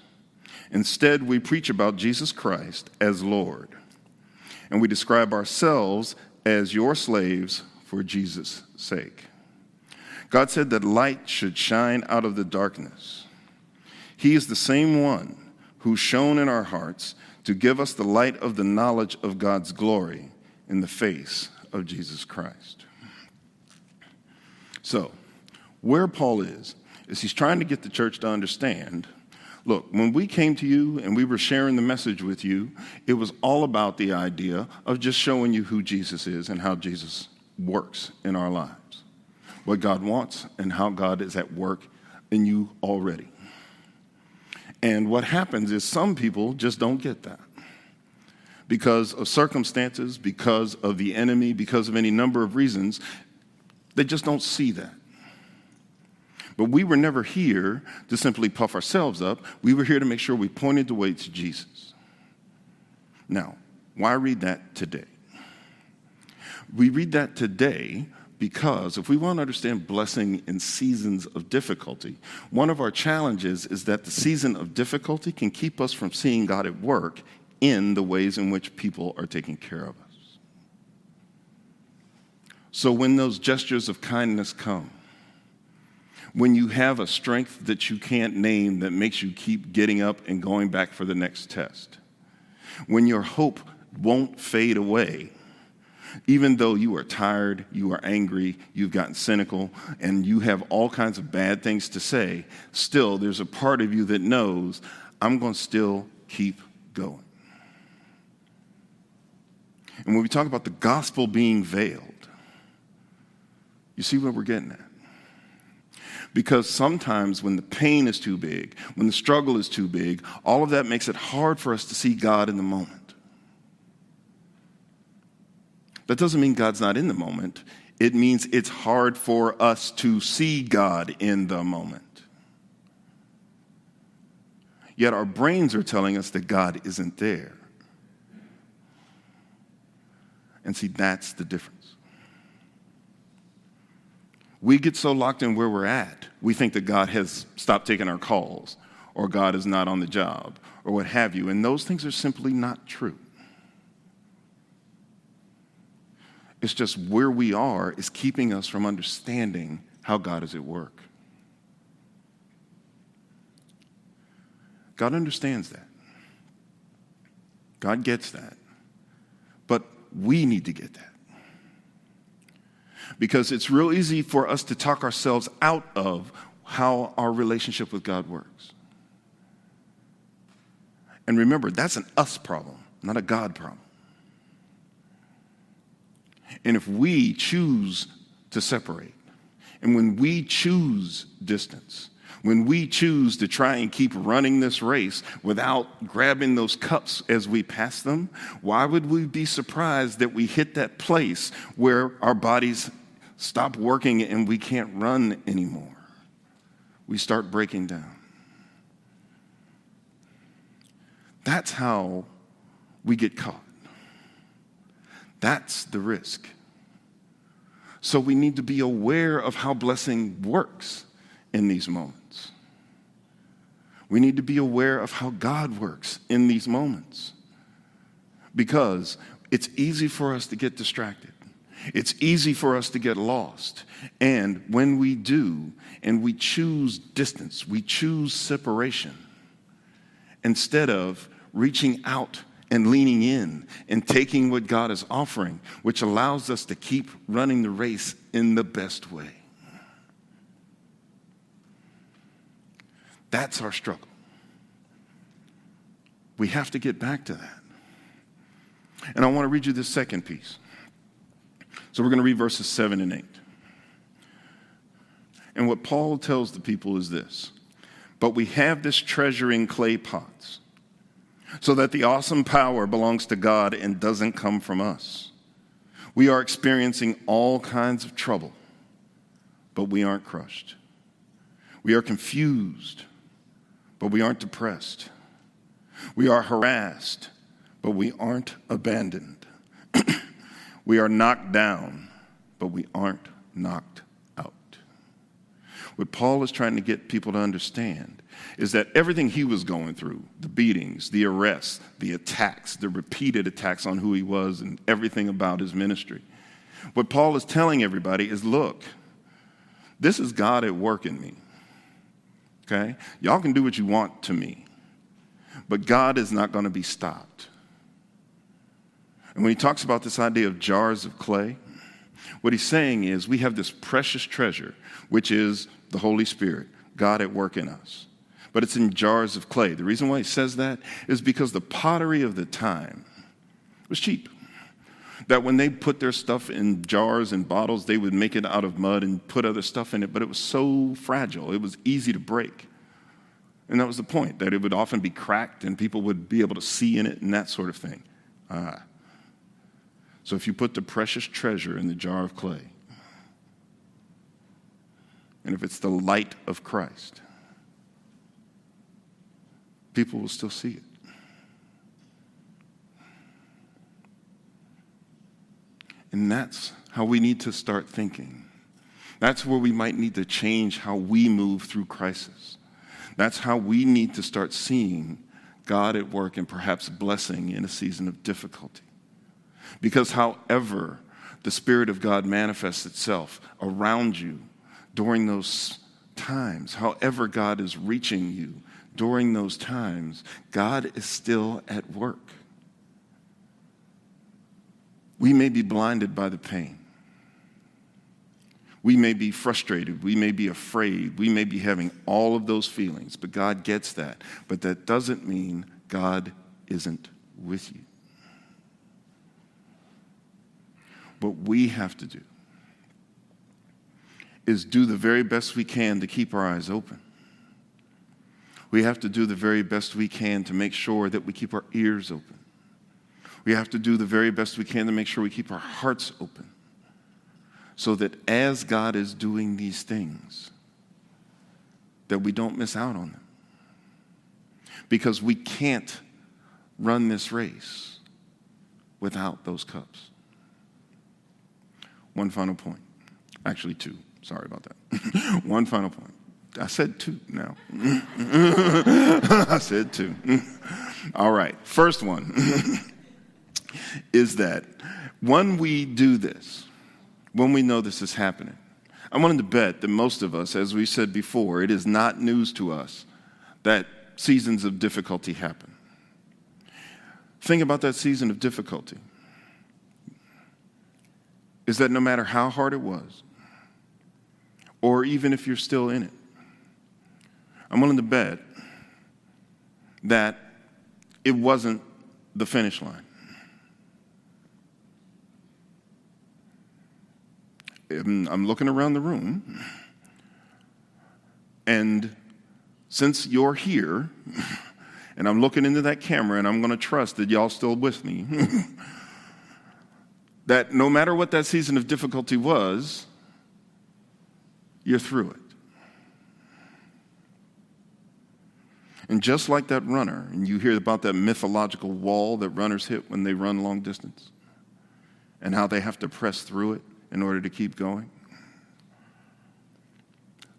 Instead, we preach about Jesus Christ as Lord. And we describe ourselves as your slaves for Jesus' sake. God said that light should shine out of the darkness. He is the same one who shone in our hearts to give us the light of the knowledge of God's glory in the face of Jesus Christ. So, where Paul is, is he's trying to get the church to understand look, when we came to you and we were sharing the message with you, it was all about the idea of just showing you who Jesus is and how Jesus works in our lives, what God wants, and how God is at work in you already. And what happens is some people just don't get that because of circumstances, because of the enemy, because of any number of reasons. They just don't see that. But we were never here to simply puff ourselves up. We were here to make sure we pointed the way to Jesus. Now, why read that today? We read that today because if we want to understand blessing in seasons of difficulty, one of our challenges is that the season of difficulty can keep us from seeing God at work in the ways in which people are taking care of us. So when those gestures of kindness come, when you have a strength that you can't name that makes you keep getting up and going back for the next test, when your hope won't fade away, even though you are tired, you are angry, you've gotten cynical, and you have all kinds of bad things to say, still there's a part of you that knows I'm going to still keep going. And when we talk about the gospel being veiled, you see what we're getting at? Because sometimes when the pain is too big, when the struggle is too big, all of that makes it hard for us to see God in the moment. That doesn't mean God's not in the moment. It means it's hard for us to see God in the moment. Yet our brains are telling us that God isn't there. And see, that's the difference. We get so locked in where we're at, we think that God has stopped taking our calls, or God is not on the job, or what have you. And those things are simply not true. It's just where we are is keeping us from understanding how God is at work. God understands that. God gets that. But we need to get that. Because it's real easy for us to talk ourselves out of how our relationship with God works. And remember, that's an us problem, not a God problem. And if we choose to separate, and when we choose distance, when we choose to try and keep running this race without grabbing those cups as we pass them, why would we be surprised that we hit that place where our bodies stop working and we can't run anymore? We start breaking down. That's how we get caught. That's the risk. So we need to be aware of how blessing works in these moments. We need to be aware of how God works in these moments. Because it's easy for us to get distracted. It's easy for us to get lost. And when we do, and we choose distance, we choose separation, instead of reaching out and leaning in and taking what God is offering, which allows us to keep running the race in the best way. That's our struggle. We have to get back to that. And I want to read you this second piece. So we're going to read verses 7 and 8. And what Paul tells the people is this But we have this treasure in clay pots so that the awesome power belongs to God and doesn't come from us. We are experiencing all kinds of trouble, but we aren't crushed. We are confused, but we aren't depressed. We are harassed, but we aren't abandoned. we are knocked down, but we aren't knocked out. What Paul is trying to get people to understand is that everything he was going through the beatings, the arrests, the attacks, the repeated attacks on who he was, and everything about his ministry what Paul is telling everybody is look, this is God at work in me. Okay? Y'all can do what you want to me, but God is not going to be stopped. And when he talks about this idea of jars of clay, what he's saying is we have this precious treasure, which is the Holy Spirit, God at work in us but it's in jars of clay. The reason why he says that is because the pottery of the time was cheap. That when they put their stuff in jars and bottles, they would make it out of mud and put other stuff in it, but it was so fragile, it was easy to break. And that was the point, that it would often be cracked and people would be able to see in it and that sort of thing. Ah. So if you put the precious treasure in the jar of clay, and if it's the light of Christ, people will still see it. And that's how we need to start thinking. That's where we might need to change how we move through crisis. That's how we need to start seeing God at work and perhaps blessing in a season of difficulty. Because, however, the Spirit of God manifests itself around you during those times, however, God is reaching you during those times, God is still at work. We may be blinded by the pain. We may be frustrated. We may be afraid. We may be having all of those feelings, but God gets that. But that doesn't mean God isn't with you. What we have to do is do the very best we can to keep our eyes open. We have to do the very best we can to make sure that we keep our ears open. We have to do the very best we can to make sure we keep our hearts open so that as God is doing these things, that we don't miss out on them. Because we can't run this race without those cups. One final point. Actually, two. Sorry about that. One final point. I said two now. I said two. All right. First one is that when we do this, when we know this is happening, I wanted to bet that most of us, as we said before, it is not news to us that seasons of difficulty happen. Think about that season of difficulty. Is that no matter how hard it was, or even if you're still in it, I'm willing to bet that it wasn't the finish line. I'm looking around the room, and since you're here, and I'm looking into that camera, and I'm going to trust that y'all still with me, that no matter what that season of difficulty was, you're through it. And just like that runner, and you hear about that mythological wall that runners hit when they run long distance, and how they have to press through it in order to keep going.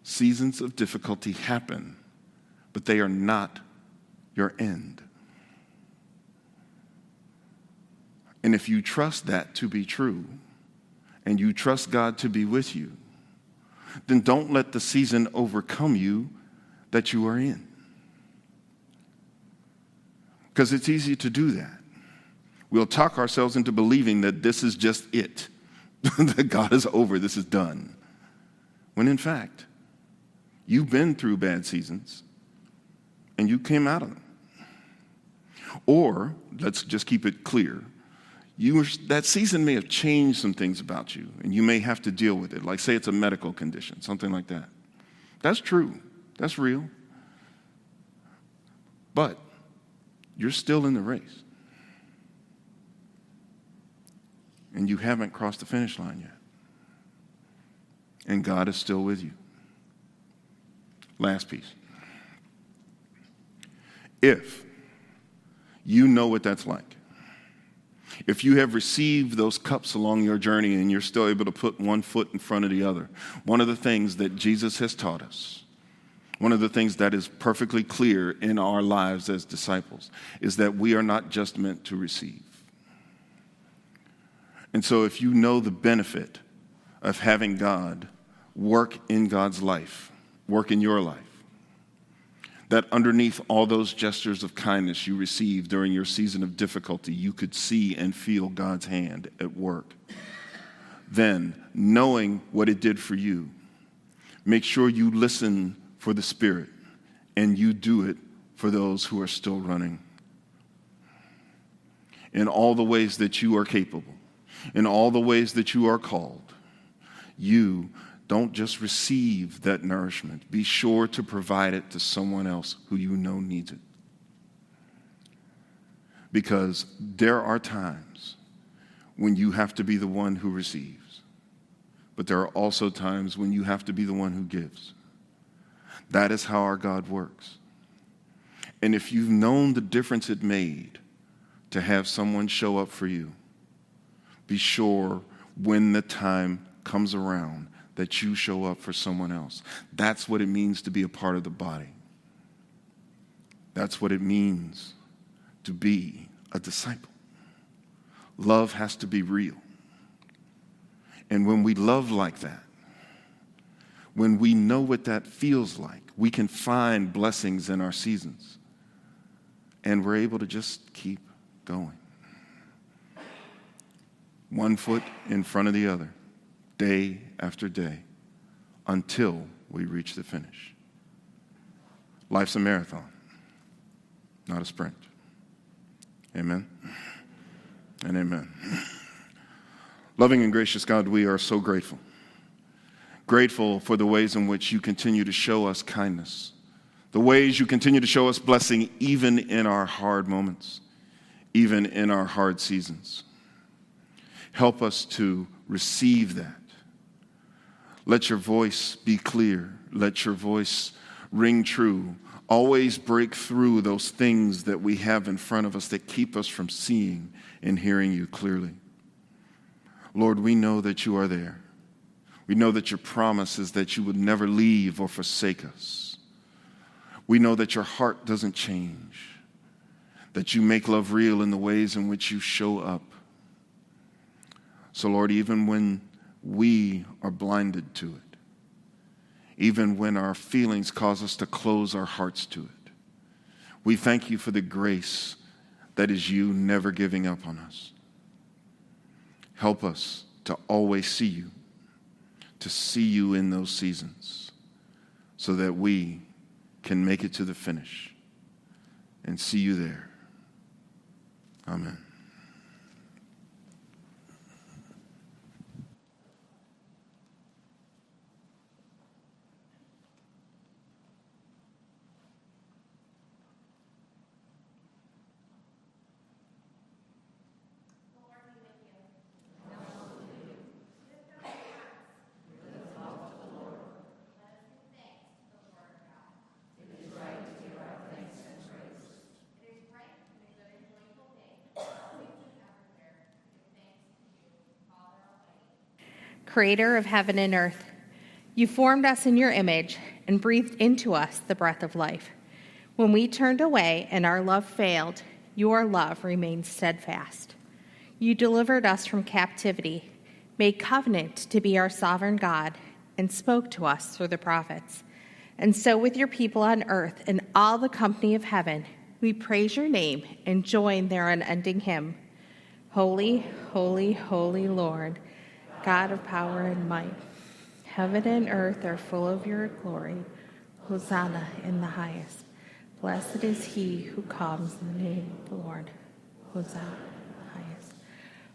Seasons of difficulty happen, but they are not your end. And if you trust that to be true, and you trust God to be with you, then don't let the season overcome you that you are in. Because it's easy to do that. We'll talk ourselves into believing that this is just it. that God is over, this is done. When in fact, you've been through bad seasons and you came out of them. Or, let's just keep it clear, you were, that season may have changed some things about you and you may have to deal with it. Like, say it's a medical condition, something like that. That's true, that's real. But you're still in the race. and you haven't crossed the finish line yet. And God is still with you. Last piece. If you know what that's like, if you have received those cups along your journey and you're still able to put one foot in front of the other, one of the things that Jesus has taught us, one of the things that is perfectly clear in our lives as disciples, is that we are not just meant to receive. And so, if you know the benefit of having God work in God's life, work in your life, that underneath all those gestures of kindness you receive during your season of difficulty, you could see and feel God's hand at work. Then, knowing what it did for you, make sure you listen for the Spirit and you do it for those who are still running in all the ways that you are capable in all the ways that you are called, you don't just receive that nourishment, be sure to provide it to someone else who you know needs it. Because there are times when you have to be the one who receives, but there are also times when you have to be the one who gives. That is how our God works. And if you've known the difference it made to have someone show up for you, be sure when the time comes around that you show up for someone else. That's what it means to be a part of the body. That's what it means to be a disciple. Love has to be real. And when we love like that, when we know what that feels like, we can find blessings in our seasons. And we're able to just keep going. One foot in front of the other, day after day, until we reach the finish. Life's a marathon, not a sprint. Amen and amen. Loving and gracious God, we are so grateful. Grateful for the ways in which you continue to show us kindness, the ways you continue to show us blessing even in our hard moments, even in our hard seasons. Help us to receive that. Let your voice be clear. Let your voice ring true. Always break through those things that we have in front of us that keep us from seeing and hearing you clearly. Lord, we know that you are there. We know that your promise is that you would never leave or forsake us. We know that your heart doesn't change, that you make love real in the ways in which you show up. So, Lord, even when we are blinded to it, even when our feelings cause us to close our hearts to it, we thank you for the grace that is you never giving up on us. Help us to always see you, to see you in those seasons, so that we can make it to the finish and see you there. Amen. Creator of heaven and earth, you formed us in your image and breathed into us the breath of life. When we turned away and our love failed, your love remained steadfast. You delivered us from captivity, made covenant to be our sovereign God, and spoke to us through the prophets. And so, with your people on earth and all the company of heaven, we praise your name and join their unending hymn Holy, holy, holy Lord, God of power and might. Heaven and earth are full of your glory. Hosanna in the highest. Blessed is he who comes in the name of the Lord. Hosanna in the highest.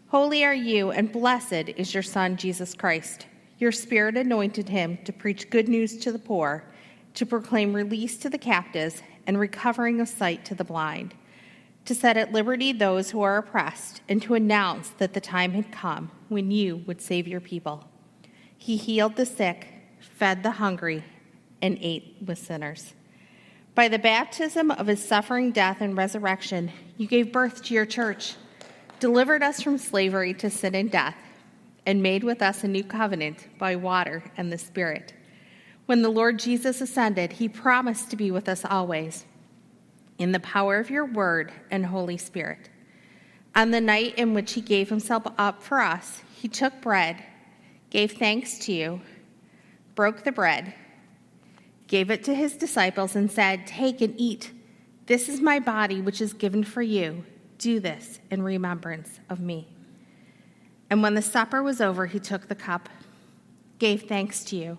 Holy are you, and blessed is your Son, Jesus Christ. Your Spirit anointed him to preach good news to the poor, to proclaim release to the captives, and recovering of sight to the blind, to set at liberty those who are oppressed, and to announce that the time had come when you would save your people. He healed the sick, fed the hungry, and ate with sinners. By the baptism of his suffering, death, and resurrection, you gave birth to your church, delivered us from slavery to sin and death, and made with us a new covenant by water and the Spirit. When the Lord Jesus ascended, he promised to be with us always in the power of your word and Holy Spirit. On the night in which he gave himself up for us, he took bread, gave thanks to you, broke the bread, gave it to his disciples, and said, Take and eat. This is my body, which is given for you. Do this in remembrance of me. And when the supper was over, he took the cup, gave thanks to you,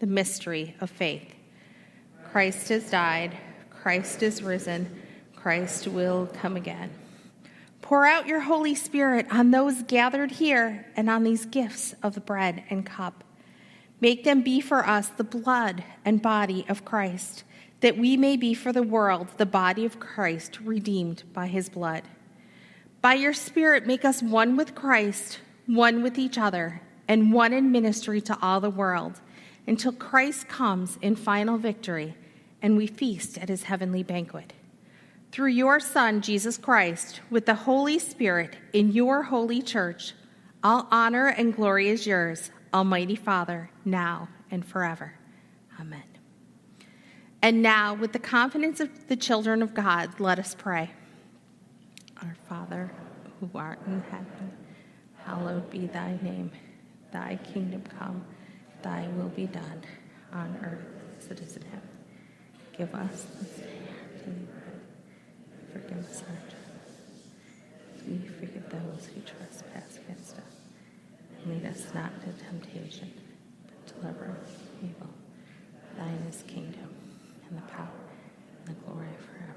the mystery of faith. Christ has died, Christ is risen, Christ will come again. Pour out your Holy Spirit on those gathered here and on these gifts of the bread and cup. Make them be for us the blood and body of Christ, that we may be for the world the body of Christ redeemed by his blood. By your Spirit, make us one with Christ, one with each other, and one in ministry to all the world, until Christ comes in final victory and we feast at his heavenly banquet. Through your Son, Jesus Christ, with the Holy Spirit in your holy church, all honor and glory is yours, Almighty Father, now and forever. Amen. And now, with the confidence of the children of God, let us pray. Our Father, who art in heaven, hallowed be thy name. Thy kingdom come, thy will be done, on earth as it is in heaven. Give us this day our daily bread. Forgive us our trespasses. We forgive those who trespass against us. And lead us not into temptation, but deliver us from evil. Thine is kingdom, and the power, and the glory forever.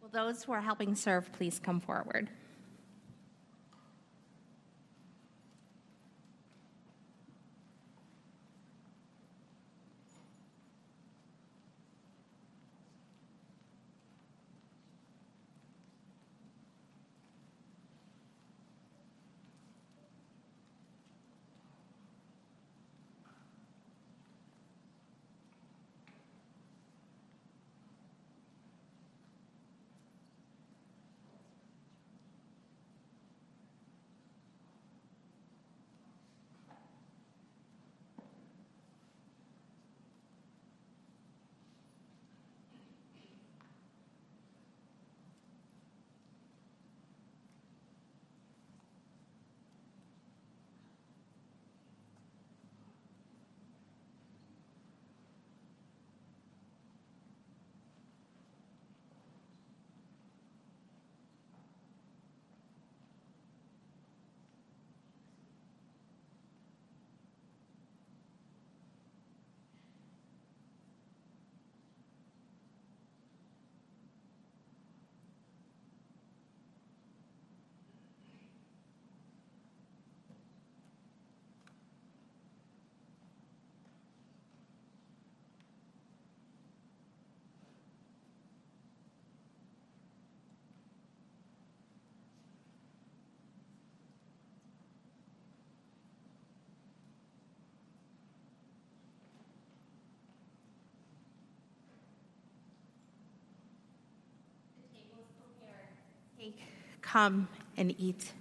Will those who are helping serve please come forward? Take, come and eat.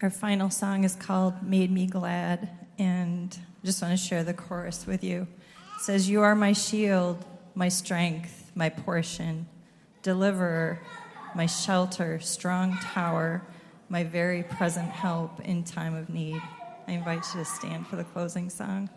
Our final song is called Made Me Glad, and I just want to share the chorus with you. It says, You are my shield, my strength, my portion, deliverer, my shelter, strong tower, my very present help in time of need. I invite you to stand for the closing song.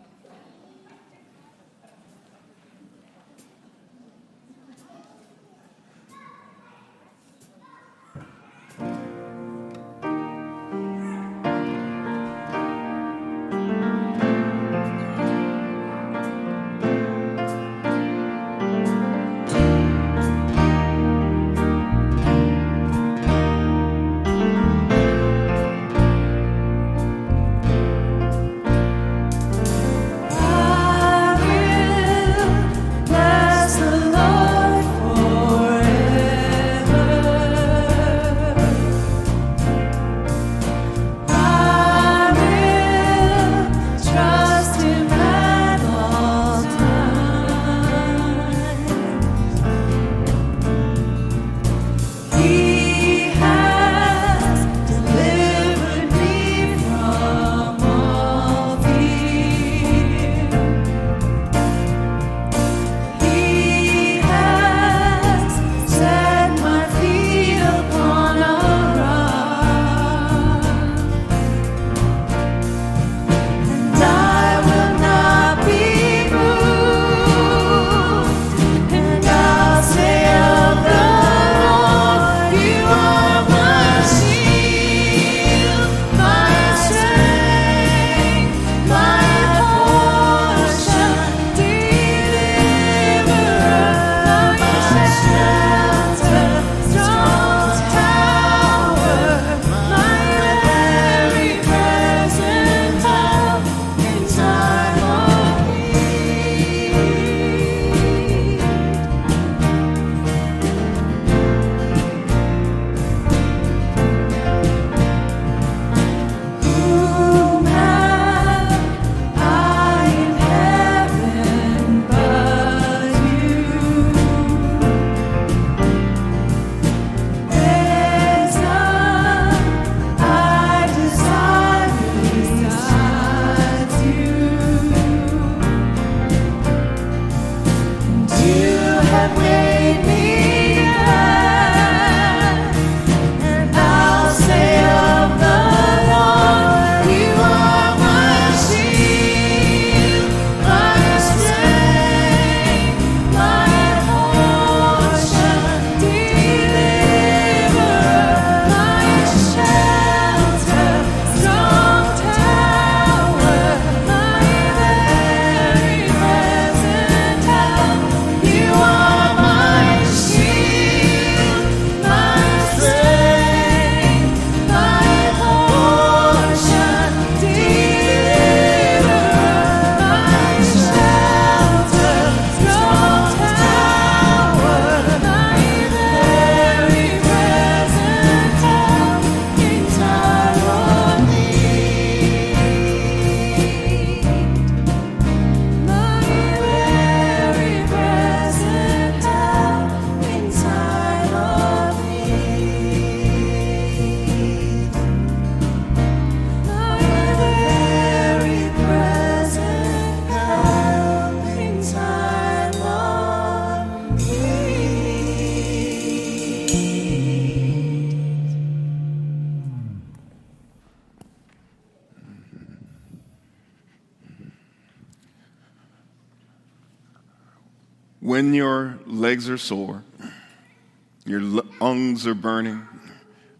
Burning,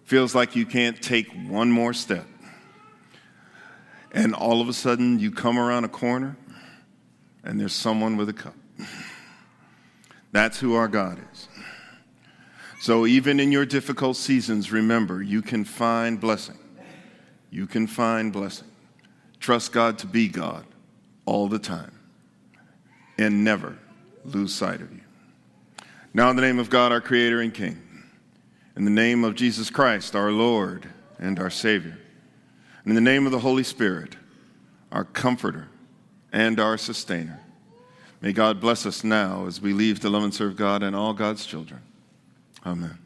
feels like you can't take one more step, and all of a sudden you come around a corner and there's someone with a cup. That's who our God is. So even in your difficult seasons, remember you can find blessing. You can find blessing. Trust God to be God all the time and never lose sight of you. Now, in the name of God, our Creator and King, in the name of Jesus Christ, our Lord and our Savior, in the name of the Holy Spirit, our Comforter and our Sustainer, may God bless us now as we leave to love and serve God and all God's children. Amen.